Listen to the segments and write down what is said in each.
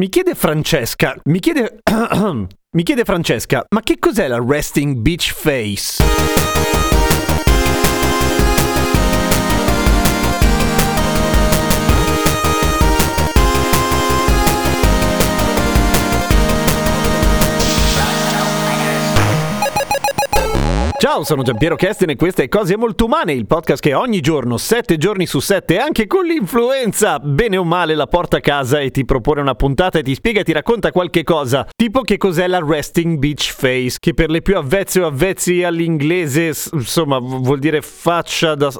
Mi chiede Francesca, mi chiede... mi chiede Francesca, ma che cos'è la resting beach face? Ciao, sono Giampiero Kesten e questa è Cose Molto Umane, il podcast che ogni giorno, 7 giorni su 7, anche con l'influenza, bene o male, la porta a casa e ti propone una puntata e ti spiega e ti racconta qualche cosa. Tipo che cos'è la resting beach face, che per le più avvezze o avvezzi all'inglese, insomma, vuol dire faccia, da,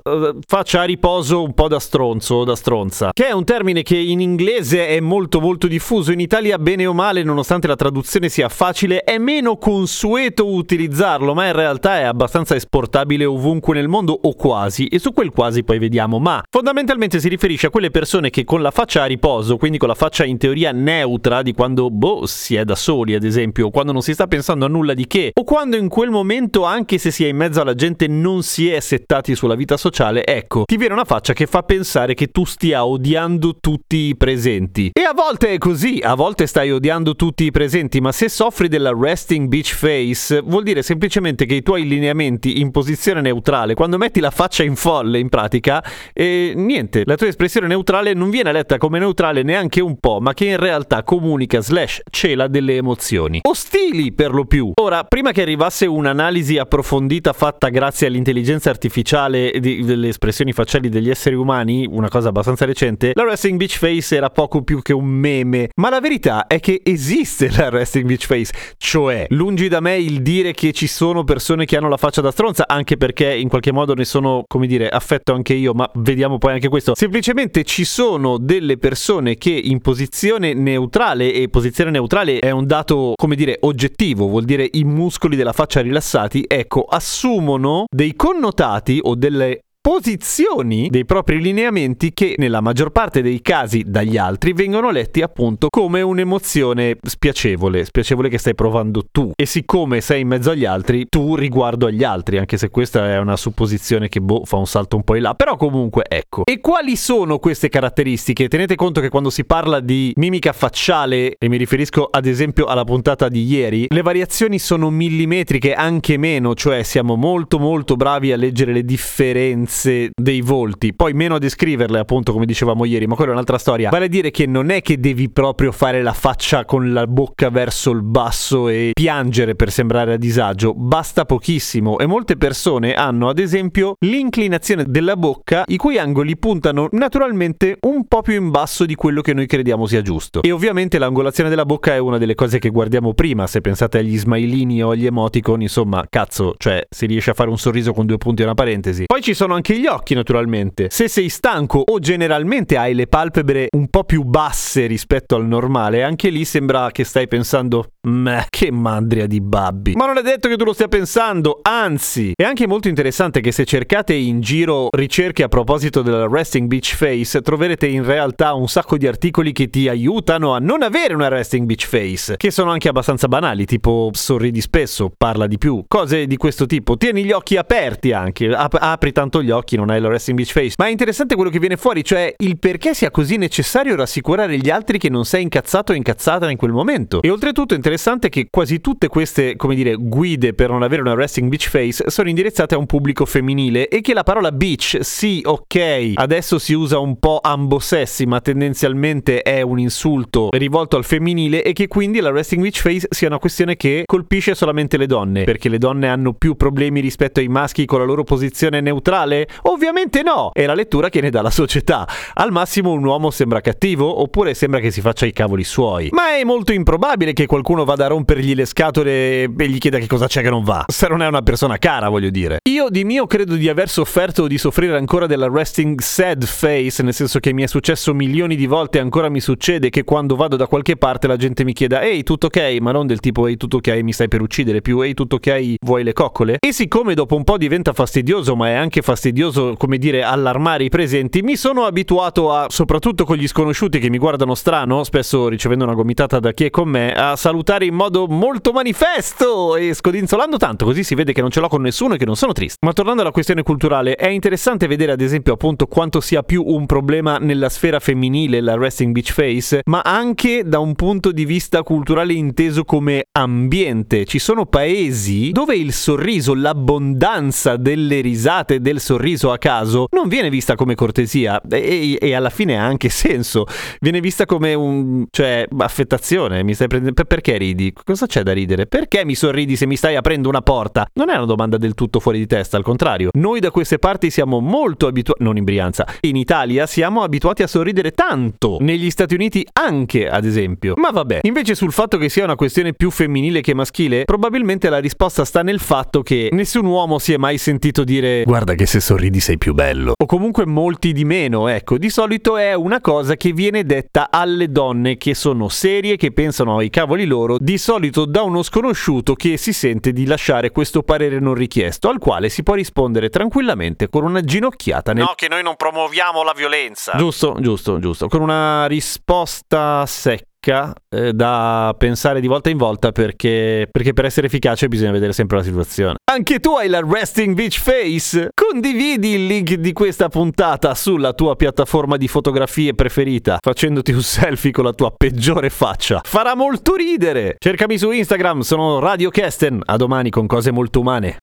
faccia a riposo un po' da stronzo o da stronza. Che è un termine che in inglese è molto molto diffuso, in Italia bene o male, nonostante la traduzione sia facile, è meno consueto utilizzarlo, ma in realtà è abbastanza esportabile ovunque nel mondo o quasi, e su quel quasi poi vediamo, ma fondamentalmente si riferisce a quelle persone che con la faccia a riposo, quindi con la faccia in teoria neutra di quando boh si è da soli ad esempio, o quando non si sta pensando a nulla di che, o quando in quel momento anche se si è in mezzo alla gente non si è settati sulla vita sociale, ecco, ti viene una faccia che fa pensare che tu stia odiando tutti i presenti. E a volte è così, a volte stai odiando tutti i presenti, ma se soffri della resting beach face vuol dire semplicemente che i tuoi lineamenti in posizione neutrale, quando metti la faccia in folle in pratica, e niente, la tua espressione neutrale non viene letta come neutrale neanche un po', ma che in realtà comunica slash cela delle emozioni. Ostili per lo più. Ora, prima che arrivasse un'analisi approfondita fatta grazie all'intelligenza artificiale di, delle espressioni facciali degli esseri umani, una cosa abbastanza recente, la resting beach face era poco più che un meme, ma la verità è che esiste la resting beach face, cioè lungi da me il dire che ci sono persone che hanno la faccia da stronza, anche perché in qualche modo ne sono, come dire, affetto anche io, ma vediamo poi anche questo. Semplicemente ci sono delle persone che in posizione neutrale, e posizione neutrale è un dato, come dire, oggettivo, vuol dire i muscoli della faccia rilassati, ecco, assumono dei connotati o delle posizioni dei propri lineamenti che nella maggior parte dei casi dagli altri vengono letti appunto come un'emozione spiacevole, spiacevole che stai provando tu. E siccome sei in mezzo agli altri, tu riguardo agli altri, anche se questa è una supposizione che boh, fa un salto un po' in là, però comunque ecco. E quali sono queste caratteristiche? Tenete conto che quando si parla di mimica facciale, e mi riferisco ad esempio alla puntata di ieri, le variazioni sono millimetriche, anche meno, cioè siamo molto molto bravi a leggere le differenze differenze dei volti, poi meno a descriverle appunto come dicevamo ieri, ma quella è un'altra storia. Vale a dire che non è che devi proprio fare la faccia con la bocca verso il basso e piangere per sembrare a disagio, basta pochissimo e molte persone hanno ad esempio l'inclinazione della bocca i cui angoli puntano naturalmente un po' più in basso di quello che noi crediamo sia giusto. E ovviamente l'angolazione della bocca è una delle cose che guardiamo prima, se pensate agli smilini o agli emoticon, insomma, cazzo, cioè si riesce a fare un sorriso con due punti e una parentesi. Poi ci sono anche gli occhi naturalmente. Se sei stanco o generalmente hai le palpebre un po' più basse rispetto al normale, anche lì sembra che stai pensando Meh, che mandria di babbi. Ma non è detto che tu lo stia pensando, anzi, è anche molto interessante che se cercate in giro ricerche a proposito della resting beach face, troverete in realtà un sacco di articoli che ti aiutano a non avere una resting beach face, che sono anche abbastanza banali, tipo sorridi spesso, parla di più, cose di questo tipo. Tieni gli occhi aperti anche, ap- apri tanto gli occhi, non hai la resting beach face. Ma è interessante quello che viene fuori, cioè il perché sia così necessario rassicurare gli altri che non sei incazzato o incazzata in quel momento. E oltretutto è interessante che quasi tutte queste, come dire, guide per non avere una resting beach face sono indirizzate a un pubblico femminile e che la parola beach, sì, ok, adesso si usa un po' ambosessi, ma tendenzialmente è un insulto rivolto al femminile e che quindi la resting beach face sia una questione che colpisce solamente le donne, perché le donne hanno più problemi rispetto ai maschi con la loro posizione neutrale? Ovviamente no, è la lettura che ne dà la società. Al massimo un uomo sembra cattivo oppure sembra che si faccia i cavoli suoi. Ma è molto improbabile che qualcuno vada a rompergli le scatole e gli chieda che cosa c'è che non va. Se non è una persona cara, voglio dire. Io di mio credo di aver sofferto o di soffrire ancora della resting sad face, nel senso che mi è successo milioni di volte e ancora mi succede che quando vado da qualche parte la gente mi chieda ehi tutto ok, ma non del tipo ehi tutto ok mi stai per uccidere, più ehi tutto ok vuoi le coccole? E siccome dopo un po' diventa fastidioso, ma è anche fastidioso come dire allarmare i presenti, mi sono abituato a, soprattutto con gli sconosciuti che mi guardano strano, spesso ricevendo una gomitata da chi è con me, a salutare in modo molto manifesto e scodinzolando tanto, così si vede che non ce l'ho con nessuno e che non sono triste. Ma tornando alla questione culturale, è interessante vedere ad esempio appunto quanto sia più un problema nella sfera femminile la resting beach face, ma anche da un punto di vista culturale inteso come ambiente. Ci sono paesi dove il sorriso, l'abbondanza delle risate del sorriso a caso non viene vista come cortesia e, e alla fine ha anche senso. Viene vista come un cioè affettazione. Mi stai prendendo perché ridi? Cosa c'è da ridere? Perché mi sorridi se mi stai aprendo una porta? Non è una domanda del tutto fuori di testa, al contrario. Noi da queste parti siamo molto abituati non in Brianza. In Italia siamo abituati a sorridere tanto. Negli Stati Uniti anche, ad esempio. Ma vabbè. Invece sul fatto che sia una questione più femminile che maschile, probabilmente la risposta sta nel fatto che nessun uomo si è mai sentito dire guarda che se sorridi sei più bello. O comunque molti di meno, ecco. Di solito è una cosa che viene detta alle donne che sono serie, che pensano ai cavoli loro, di solito da uno sconosciuto che si sente di lasciare questo parere non richiesto, al quale si può rispondere tranquillamente con una ginocchiata nel... No, che noi non promuoviamo la violenza. Giusto, giusto, giusto. Con una risposta secca eh, da pensare di volta in volta perché, perché per essere efficace bisogna vedere sempre la situazione. Anche tu hai la resting beach face? Condividi il link di questa puntata sulla tua piattaforma di fotografie preferita facendoti un selfie con la tua peggiore faccia. Farà molto ridere. Cercami su Instagram, sono Radio Kesten. A domani con cose molto umane.